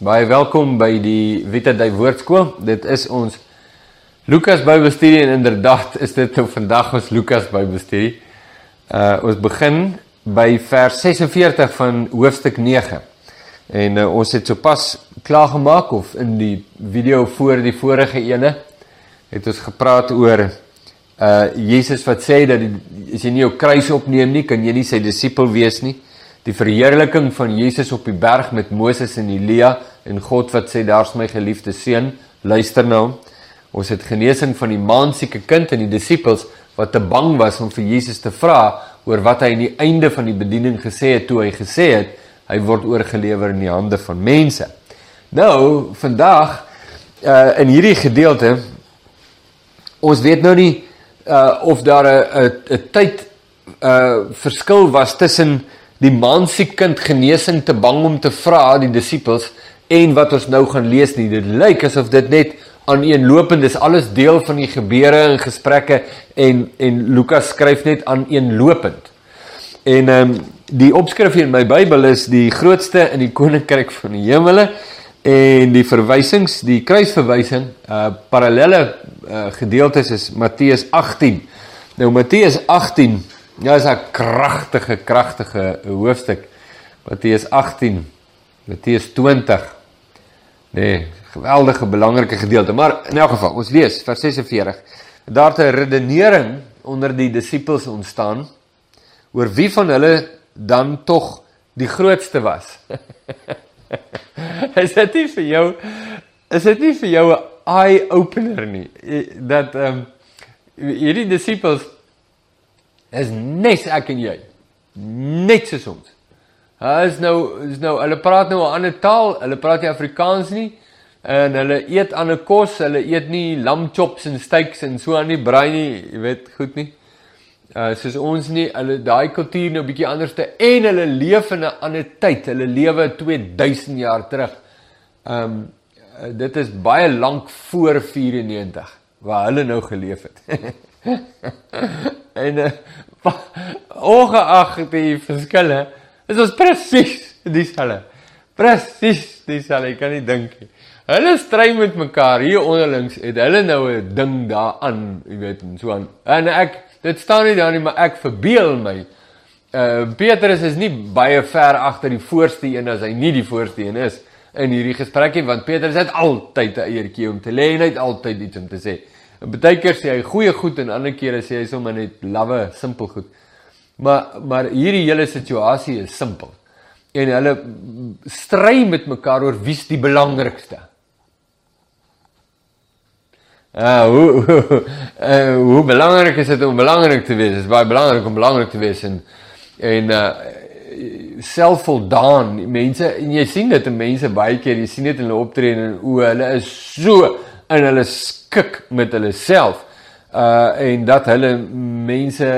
Baie welkom by die Vita Dei Woordskool. Dit is ons Lukas Bybelstudie en inderdaad is dit nou vandag ons Lukas Bybelstudie. Uh ons begin by vers 46 van hoofstuk 9. En uh, ons het sopas klaar gemaak of in die video voor die vorige ene het ons gepraat oor uh Jesus wat sê dat die, as jy nie jou kruis opneem nie, kan jy nie sy disipel wees nie. Die verheerliking van Jesus op die berg met Moses en Elia en God wat sê daar's my geliefde seun, luister nou. Ons het genesing van die maansieke kind en die disippels wat te bang was om vir Jesus te vra oor wat hy aan die einde van die bediening gesê het toe hy gesê het hy word oorgelewer in die hande van mense. Nou, vandag uh in hierdie gedeelte ons weet nou nie uh of daar 'n 'n tyd uh verskil was tussen die maansiek kind genesing te bang om te vra die disippels en wat ons nou gaan lees nie. Dit lyk asof dit net aaneenlopend is. Alles deel van die gebeure en gesprekke en en Lukas skryf net aaneenlopend. En ehm um, die opskrif in my Bybel is die grootste in die koninkryk van die hemele en die verwysings, die kruisverwysing, uh parallelle uh, gedeeltes is Matteus 18. Nou Matteus 18, ja is 'n kragtige kragtige hoofstuk. Matteus 18, Matteus 20. Nee, geweldige belangrike gedeelte, maar in elk geval, ons lees vers 46. Daar 'n redenering onder die disippels ontstaan oor wie van hulle dan tog die grootste was. is dit nie vir jou is dit nie vir jou 'n eye opener nie dat ehm um, hierdie disippels is net ek en jy net soos ons. Is nou is nou hulle praat nou 'n ander taal, hulle praat nie Afrikaans nie en hulle eet ander kos, hulle eet nie lamb chops en steaks en so aan nie, braai nie, jy weet goed nie. Uh soos ons nie, hulle daai kultuur nou bietjie anders te en hulle leef in 'n ander tyd. Hulle lewe 2000 jaar terug. Um dit is baie lank voor 94 waar hulle nou geleef het. en uh, ongeag die verskille, is ons presies dieselfde. Presies dieselfde, ek kan nie dink nie. Hulle stry met mekaar hier onderlings het hulle nou 'n ding daaraan, jy weet, en so aan. En ek dit staan nie daar nie, maar ek verbeel my. Uh Petrus is nie baie ver agter die voorste een as hy nie die voorste een is in hierdie gesprekkie want Petrus het altyd 'n eertjie om te lê en hy het altyd iets om te sê. En baie keer sê hy goeie goed en ander kere sê hy sommer net lawwe, simpel goed. Maar maar hierdie hele situasie is simpel. En hulle stry met mekaar oor wie's die belangrikste. Uh hoe hoe, uh, hoe belangrik is dit om belangrik te wees? Dit is baie belangrik om belangrik te wees en en uh selfvoldaan. Mense en jy sien dit in mense baie keer, jy sien dit in hulle optrede en o, hulle is so in hulle skik met hulle self. Uh en dat hulle mense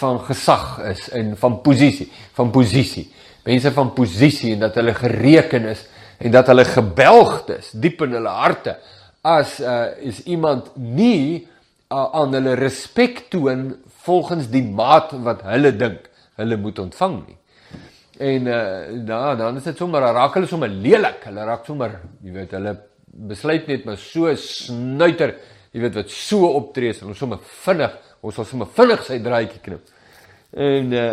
van gesag is en van posisie, van posisie. Mense van posisie en dat hulle gereken is en dat hulle gebelgd is diep in hulle harte as uh, is iemand nie uh, aan hulle respek toon volgens die maat wat hulle dink hulle moet ontvang nie. En uh nou dan is dit sommer raak hulle sommer lelik. Hulle raak sommer, jy weet, hulle besluit net maar so snuiter, jy weet wat so optree, hulle sommer vinnig, ons sal sommer vinnig sy draaitjie knip. En uh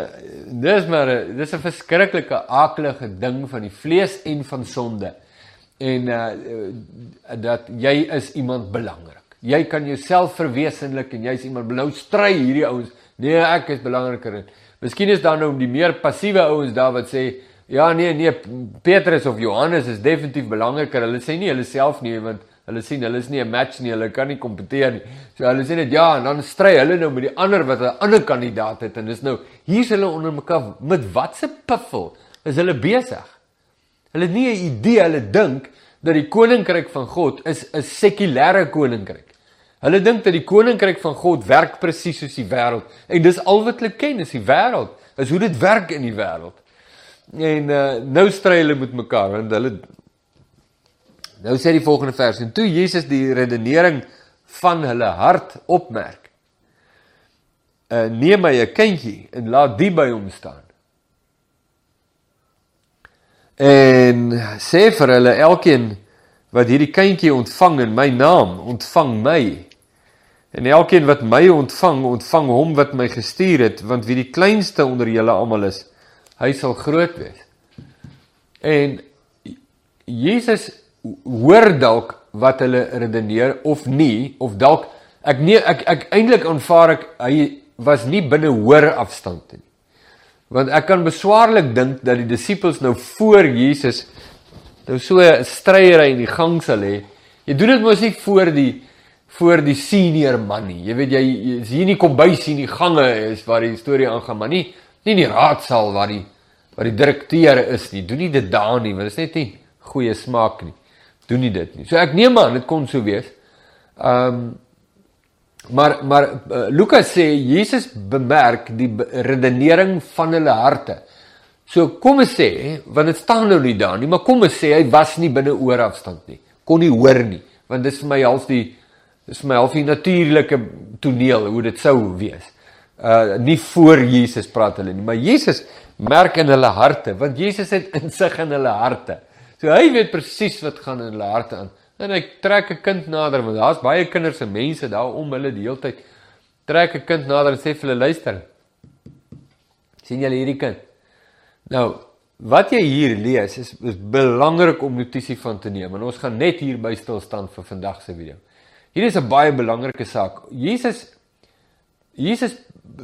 dis maar dis 'n verskriklike aaklige ding van die vlees en van sonde en uh dat jy is iemand belangrik. Jy kan jouself verwesenlik en jy's iemand nou stry hierdie ouens. Nee, ek is belangriker. Miskien is daar nou die meer passiewe ouens daar wat sê ja nee nee Petrus of Johannes is definitief belangriker. Hulle sê nie hulle self nie want hulle sien hulle is nie 'n match nie. Hulle kan nie kompeteer nie. So hulle sê net ja en dan stry hulle nou met die ander wat 'n ander kandidaat het en dis nou hier's hulle onder mekaar met watse piffel is hulle besig? Hulle het nie 'n idee, hulle dink dat die koninkryk van God is 'n sekulêre koninkryk. Hulle dink dat die koninkryk van God werk presies soos die wêreld en dis al wat hulle ken is die wêreld. Is hoe dit werk in die wêreld. En uh, nou stry hulle met mekaar want hulle Nou sê die volgende vers en toe Jesus die redenering van hulle hart opmerk. Uh neem my 'n kindjie en laat die by hom staan. En sê vir hulle elkeen wat hierdie kindjie ontvang in my naam, ontvang my. En elkeen wat my ontvang, ontvang hom wat my gestuur het, want wie die kleinste onder julle almal is, hy sal groot wees. En Jesus hoor dalk wat hulle redeneer of nie of dalk ek nee ek ek eintlik aanvaar ek hy was nie binne hoor afstand nie. Want ek kan beswaarlik dink dat die disippels nou voor Jesus nou so 'n stryery in die gang sal hê. Jy doen dit mos nie voor die voor die senior man nie. Jy weet jy is hier nie kom by sien die gange is waar die storie aangaan, maar nie nie in die raadsaal waar die waar die direkteur is nie. Doen nie dit daar nie, want dit is net nie goeie smaak nie. Doen nie dit nie. So ek neem aan dit kon so wees. Ehm um, Maar maar uh, Lukas sê Jesus bemerk die redenering van hulle harte. So kom ons sê, want dit staan nou nie daar nie, maar kom ons sê hy was nie binne oorafstand nie. Kon nie hoor nie, want dis vir my half die dis vir my half die natuurlike toneel hoe dit sou wees. Uh nie voor Jesus praat hulle nie, maar Jesus merk in hulle harte, want Jesus het insig in hulle harte. So hy weet presies wat gaan in hulle harte aan. En hy trek 'n kind nader want daar's baie kinders en mense daar om hulle die hele tyd trek 'n kind nader en sê vir hulle luister. sien julle hierdie kind? Nou, wat jy hier lees is is belangrik om notisie van te neem en ons gaan net hier by stil staan vir vandag se video. Hier is 'n baie belangrike saak. Jesus Jesus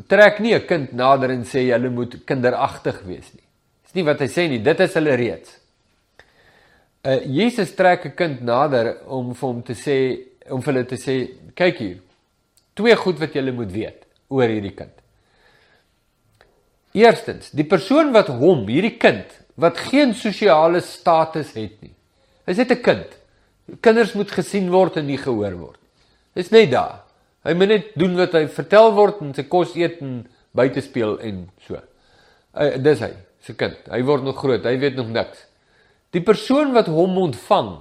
trek nie 'n kind nader en sê julle moet kinderagtig wees nie. Dis nie wat hy sê nie, dit is hulle reeds uh, Jesus trek 'n kind nader om vir hom te sê om vir hulle te sê kyk hier twee goed wat julle moet weet oor hierdie kind. Eerstens, die persoon wat hom, hierdie kind wat geen sosiale status het nie. Hy's net 'n kind. Kinders moet gesien word en nie gehoor word. Dis net daar. Hy moet net doen wat hy vertel word en sy kos eet en buite speel en so. Uh, dis hy, se kind. Hy word nog groot, hy weet nog niks. Die persoon wat hom ontvang.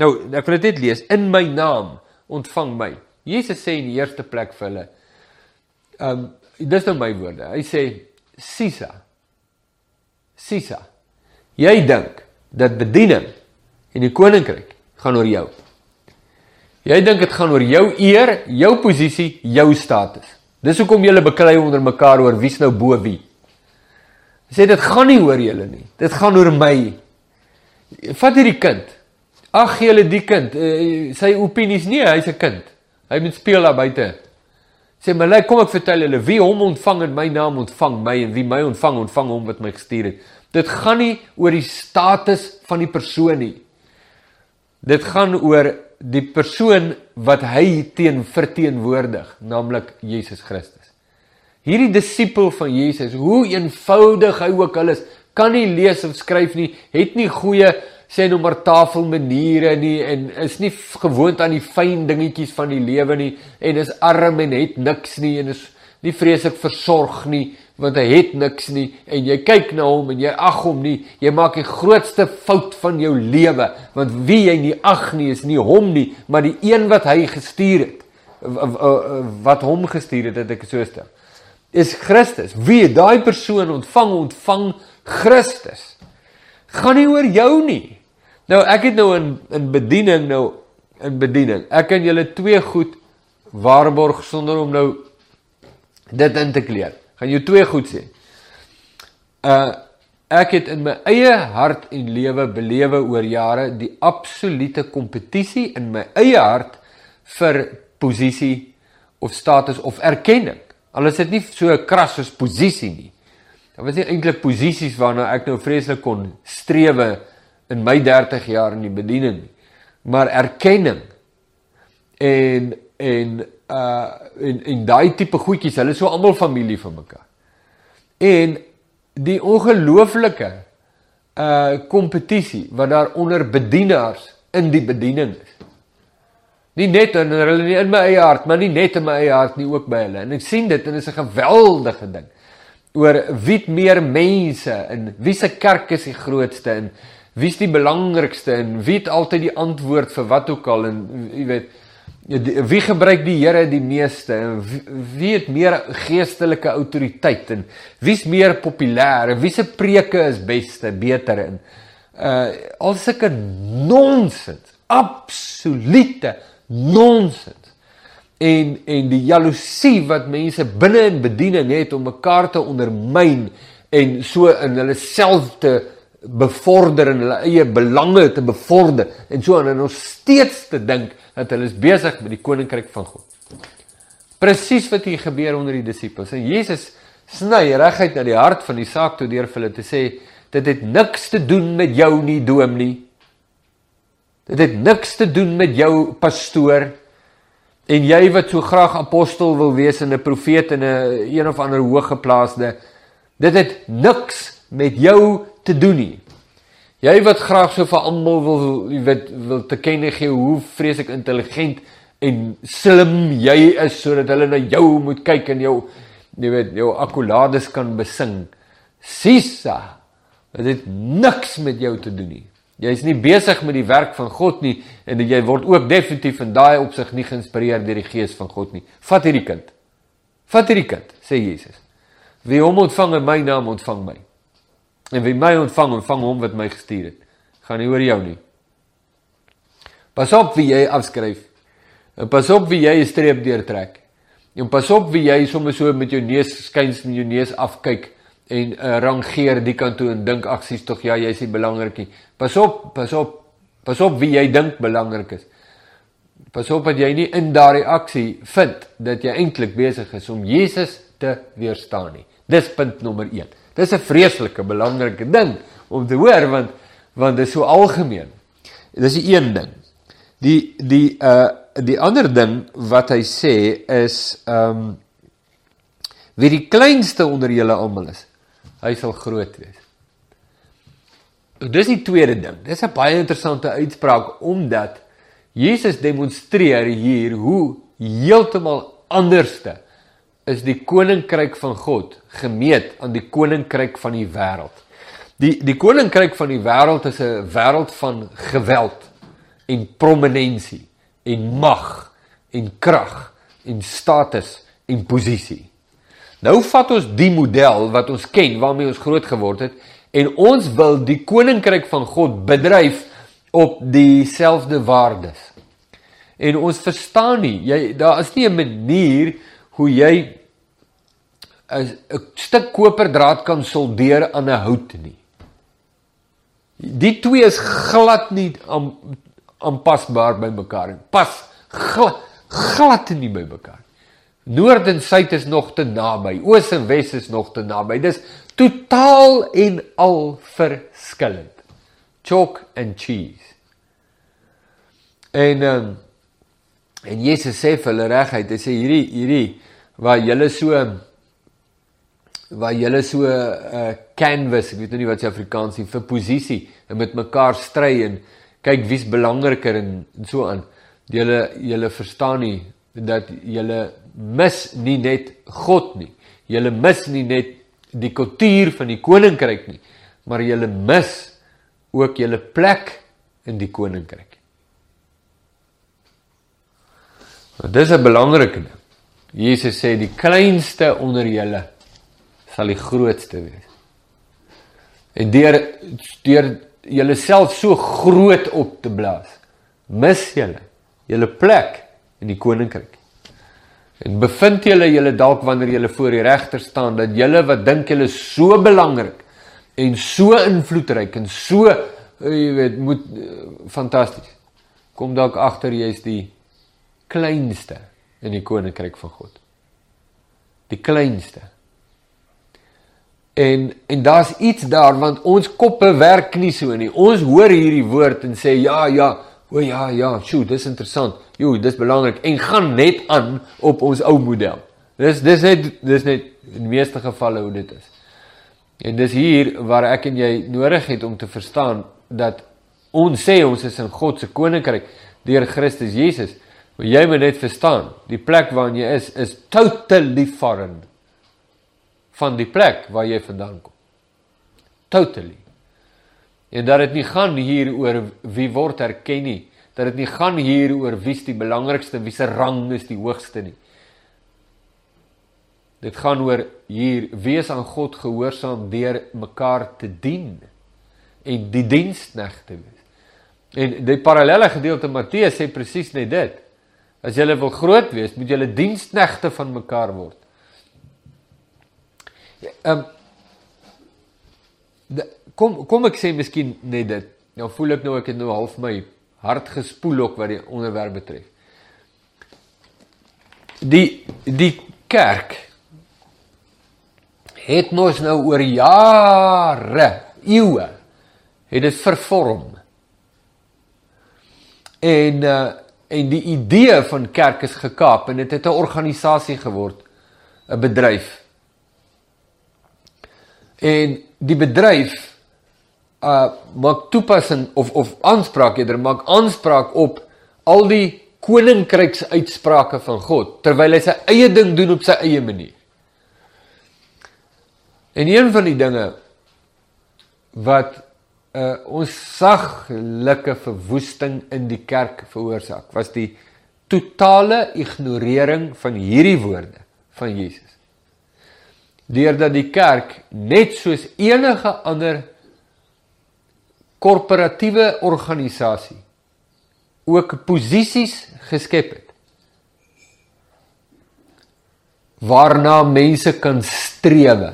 Nou, ek wil dit net lees in my naam ontvang my. Jesus sê in die eerste plek vir hulle. Ehm um, dis nou my woorde. Hy sê Sisa. Sisa. Jy dink dat bediening en die koninkryk gaan oor jou. Jy dink dit gaan oor jou eer, jou posisie, jou status. Dis hoekom julle beklei onder mekaar oor wie's nou bo wie. Sê dit gaan nie oor julle nie. Dit gaan oor my vat hierdie kind. Ag julle die kind, uh, sy opinies nie, hy's 'n kind. Hy moet speel daar buite. Sê maar, lê kom ek vertel julle wie hom ontvang in my naam ontvang my en wie my ontvang ontvang hom wat my gestuur het. Dit gaan nie oor die status van die persoon nie. Dit gaan oor die persoon wat hy teen verteenwoordig, naamlik Jesus Christus. Hierdie disipel van Jesus, hoe eenvoudig hy ook al is, kan nie lees of skryf nie, het nie goeie sê nou maar tafelmaniere nie en is nie gewoond aan die fyn dingetjies van die lewe nie en is arm en het niks nie en is nie vreeslik versorg nie want hy het niks nie en jy kyk na hom en jy ag hom nie jy maak die grootste fout van jou lewe want wie jy nie ag nie is nie hom nie maar die een wat hy gestuur het wat hom gestuur het het ek so stel is Christus wie daai persoon ontvang ontvang Christus. Gaan nie oor jou nie. Nou ek het nou in in bediening nou in bediening. Ek kan julle twee goed waarborg sonder om nou dit in te kleer. Gaan jou twee goed sê. Uh ek het in my eie hart en lewe belewe oor jare die absolute kompetisie in my eie hart vir posisie of status of erkenning. Al is dit nie so kras soos posisie nie. Dit was nie eintlik posisies waarna ek nou vreeslik kon strewe in my 30 jaar in die bediening nie, maar erkenning en en uh en en daai tipe goedjies, hulle is so almal familie van mekaar. En die ongelooflike uh kompetisie wat daar onder bedienaars in die bediening is. Nie net in hulle nie in my eie hart, maar nie net in my eie hart nie, ook by hulle. En ek sien dit en dit is 'n geweldige ding oor wie meer mense en wie se kerk is die grootste en wie's die belangrikste en wie het altyd die antwoord vir wat ook al en jy weet wie gebruik die Here die meeste en wie het meer geestelike autoriteit en wie's meer populêr en wie se preke is beste beter en uh al sulke nonsens, absolute nonsens. En en die jaloesie wat mense binne in bediening het om mekaar te ondermyn en so in hulle self te bevorder en hulle eie belange te bevorder en so aan en ons steeds te dink dat hulle is besig met die koninkryk van God. Presies wat hier gebeur onder die disippels. En Jesus sny reguit na die hart van die saak toe deur vir hulle te sê dit het niks te doen met jou nie doom nie. Dit het niks te doen met jou pastoor en jy wat so graag apostel wil wees en 'n profeet en 'n een of ander hoëgeplaaste. Dit het niks met jou te doen nie. Jy wat graag so vir almal wil weet wil te kenne gee hoe vreeslik intelligent en slim jy is sodat hulle na jou moet kyk en jou jy weet jou akkolades kan besing. Sisa. Dit het niks met jou te doen nie. Jy is nie besig met die werk van God nie en jy word ook definitief in daai opsig nie geïnspireer deur die gees van God nie. Vat hierdie kind. Vat hierdie kind, sê Jesus. Wie hom ontvang in my naam ontvang my. En wie my ontvang, ontvang hom wat my gestuur het. Gaan nie oor jou nie. Pas op wie jy afskryf. En pas op wie jy 'n streep deurtrek. En pas op wie jy sommer so met jou neus skuins met jou neus afkyk en uh, rangeer die kant toe en dink ag sies tog ja, jy's nie belangrik nie. Pas op, pas op. Pas op wie jy dink belangrik is. Pas op dat jy nie in daardie aksie vind dat jy eintlik besig is om Jesus te weerstaan nie. Dis punt nommer 1. Dis 'n vreeslike belangrike ding om te hoor want want dit is so algemeen. Dis die een ding. Die die uh die ander ding wat hy sê is um wie die kleinste onder julle almal is, hy sal groot wees. Dis die tweede ding. Dis 'n baie interessante uitspraak omdat Jesus demonstreer hier hoe heeltemal anderste is die koninkryk van God gemeet aan die koninkryk van die wêreld. Die die koninkryk van die wêreld is 'n wêreld van geweld en prominensie en mag en krag en status en posisie. Nou vat ons die model wat ons ken waarmee ons groot geword het en ons wil die koninkryk van God bedryf op dieselfde waardes. En ons verstaan nie, jy daar is nie 'n manier hoe jy 'n 'n stuk koperdraad kan soldeer aan 'n hout nie. Die twee is glad nie aan aanpasbaar by mekaar nie. Pas glad, glad nie by mekaar. Noord en suid is nog te naby, oos en wes is nog te naby. Dis totaal en al verskillend. Chalk and cheese. En um, en Jesus sê vir hulle reguit, hy sê hierdie hierdie waar julle so waar julle so 'n uh, canvas, ek weet nou nie wat se Afrikaans is vir posisie en met mekaar stry en kyk wie's belangriker en, en so aan. Julle julle verstaan nie dat julle mis nie net God nie. Julle mis nie net die kultuur van die koninkryk nie, maar julle mis ook julle plek in die koninkryk. Nou, dis 'n belangrike ding. Jesus sê die kleinste onder julle sal die grootste wees. En deur deur julleself so groot op te blaas, mis julle julle plek in die koninkryk. En bevind julle julle dalk wanneer julle voor die regter staan dat julle wat dink julle so belangrik en so invloedryk en so eh, jy weet moet uh, fantasties kom dalk agter jy's die kleinste in die koninkryk van God. Die kleinste. En en daar's iets daar want ons koppe werk nie so nie. Ons hoor hierdie woord en sê ja, ja, o ja, ja, sjoe, dis interessant. Jo, dis belangrik en gaan net aan op ons ou model. Dis dis net dis net in die meeste gevalle hoe dit is. En dis hier waar ek en jy nodig het om te verstaan dat ons sê ons is in God se koninkryk deur Christus Jesus. Maar jy moet net verstaan, die plek waarin jy is is totally foreign van die plek waar jy vandaan kom. Totally. En dat dit nie gaan hier oor wie word erken nie, dat dit nie gaan hier oor wie's die belangrikste, wie se rang is die hoogste nie. Dit gaan oor hier wees aan God gehoorsaam deur mekaar te dien. en die diensknegte wees. En die parallelle gedeelte Matteus sê presies net dit. As julle wil groot wees, moet julle diensknegte van mekaar word. Um, kom kom ek sê miskien net dit. Nou voel ek nou ek het nou half my hart gespoel ook wat die onderwerp betref. Die die kerk het mos nou oor jare, eeue het dit vervorm. En uh en die idee van kerk is gekaap en dit het 'n organisasie geword, 'n bedryf. En die bedryf uh maak toepassing of of aanspraak eerder maak aanspraak op al die koninkryks uitsprake van God terwyl hy sy eie ding doen op sy eie manier. En een van die dinge wat uh, onsaglike verwoesting in die kerk veroorsaak, was die totale ignorering van hierdie woorde van Jesus. Deurdat die kerk net soos enige ander korporatiewe organisasie ook posisies geskep het waarna mense kan strewe.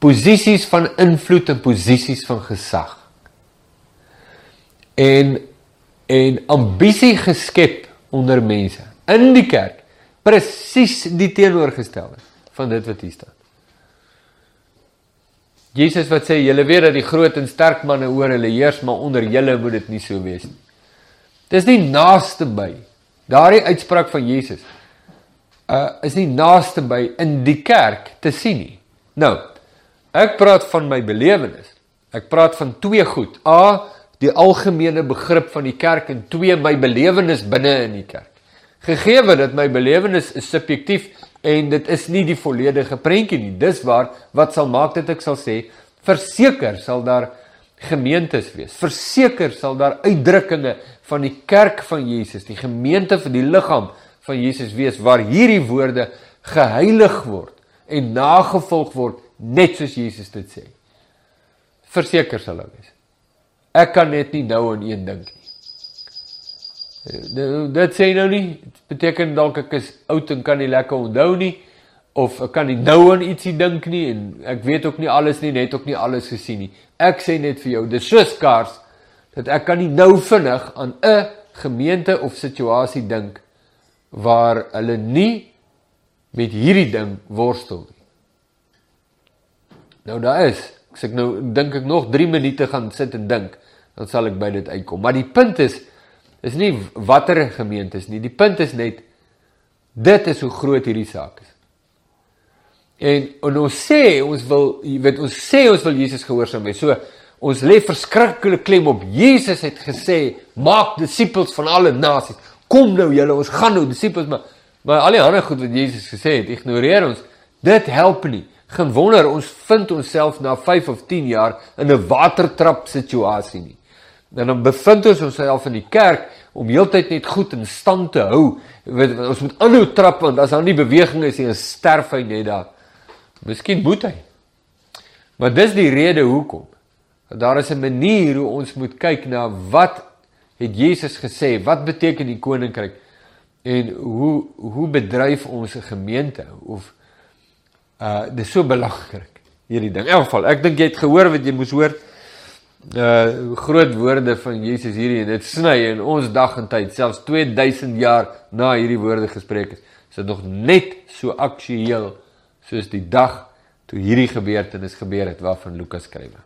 Posisies van invloed en posisies van gesag. En en ambisie geskep onder mense. In die kerk. Presies die teenoorgestelde van dit wat hier staan. Jesus wat sê julle weet dat die groot en sterk manne oor hulle heers, maar onder julle moet dit nie so wees nie. Dis nie naaste by daardie uitspraak van Jesus. Uh is nie naaste by in die kerk te sien nie. Nou, Ek praat van my belewenis. Ek praat van twee goed. A, die algemene begrip van die kerk en twee my belewenis binne in die kerk. Gegeewe dat my belewenis is subjektief en dit is nie die volledige prentjie nie. Dis waar wat sal maak dat ek sal sê verseker sal daar gemeentes wees. Verseker sal daar uitdrukkinge van die kerk van Jesus, die gemeente vir die liggaam van Jesus wees waar hierdie woorde geheilig word en nagevolg word net soos Jesus dit sê. Verseker sal hulle wees. Ek kan net nie nou aan een dink nie. Dit sê nou nie, beteken dalk ek is oud en kan nie lekker onthou nie of ek kan nie nou aan ietsie dink nie en ek weet ook nie alles nie, net ook nie alles gesien nie. Ek sê net vir jou, dis so skaars dat ek kan nie nou vinnig aan 'n gemeente of situasie dink waar hulle nie met hierdie ding worstel nie. Nou daar is. Ek nou dink ek nog 3 minute gaan sit en dink, dan sal ek by dit uitkom. Maar die punt is is nie watter gemeente is nie. Die punt is net dit is hoe groot hierdie saak is. En, en ons sê ons wil, jy weet ons sê ons wil Jesus gehoorsaam wees. So ons lê verskriklik klem op Jesus het gesê maak disippels van alle nasies. Kom nou julle, ons gaan nou disippels maar maar al die ander goed wat Jesus gesê het, ignoreer ons. Dit help nie. Geen wonder ons vind onsself na 5 of 10 jaar in 'n watertrap situasie nie. En dan bevind ons onsself in die kerk om heeltyd net goed in stand te hou. Weet, ons moet aanhou trap want as daar nie beweging is nie, sterf hy net daar. Miskien moet hy. Maar dis die rede hoekom. Daar is 'n manier hoe ons moet kyk na wat het Jesus gesê? Wat beteken die koninkryk? En hoe hoe bedryf ons 'n gemeente of Uh dis so belangrik hierdie ding. In elk geval, ek dink jy het gehoor wat jy moes hoor. Uh groot woorde van Jesus hierdie en dit sny in ons dag en tyd, selfs 2000 jaar na hierdie woorde gespreek is. Is dit nog net so aktueel soos die dag toe hierdie gebeurtenis gebeur het waarvan Lukas skryf.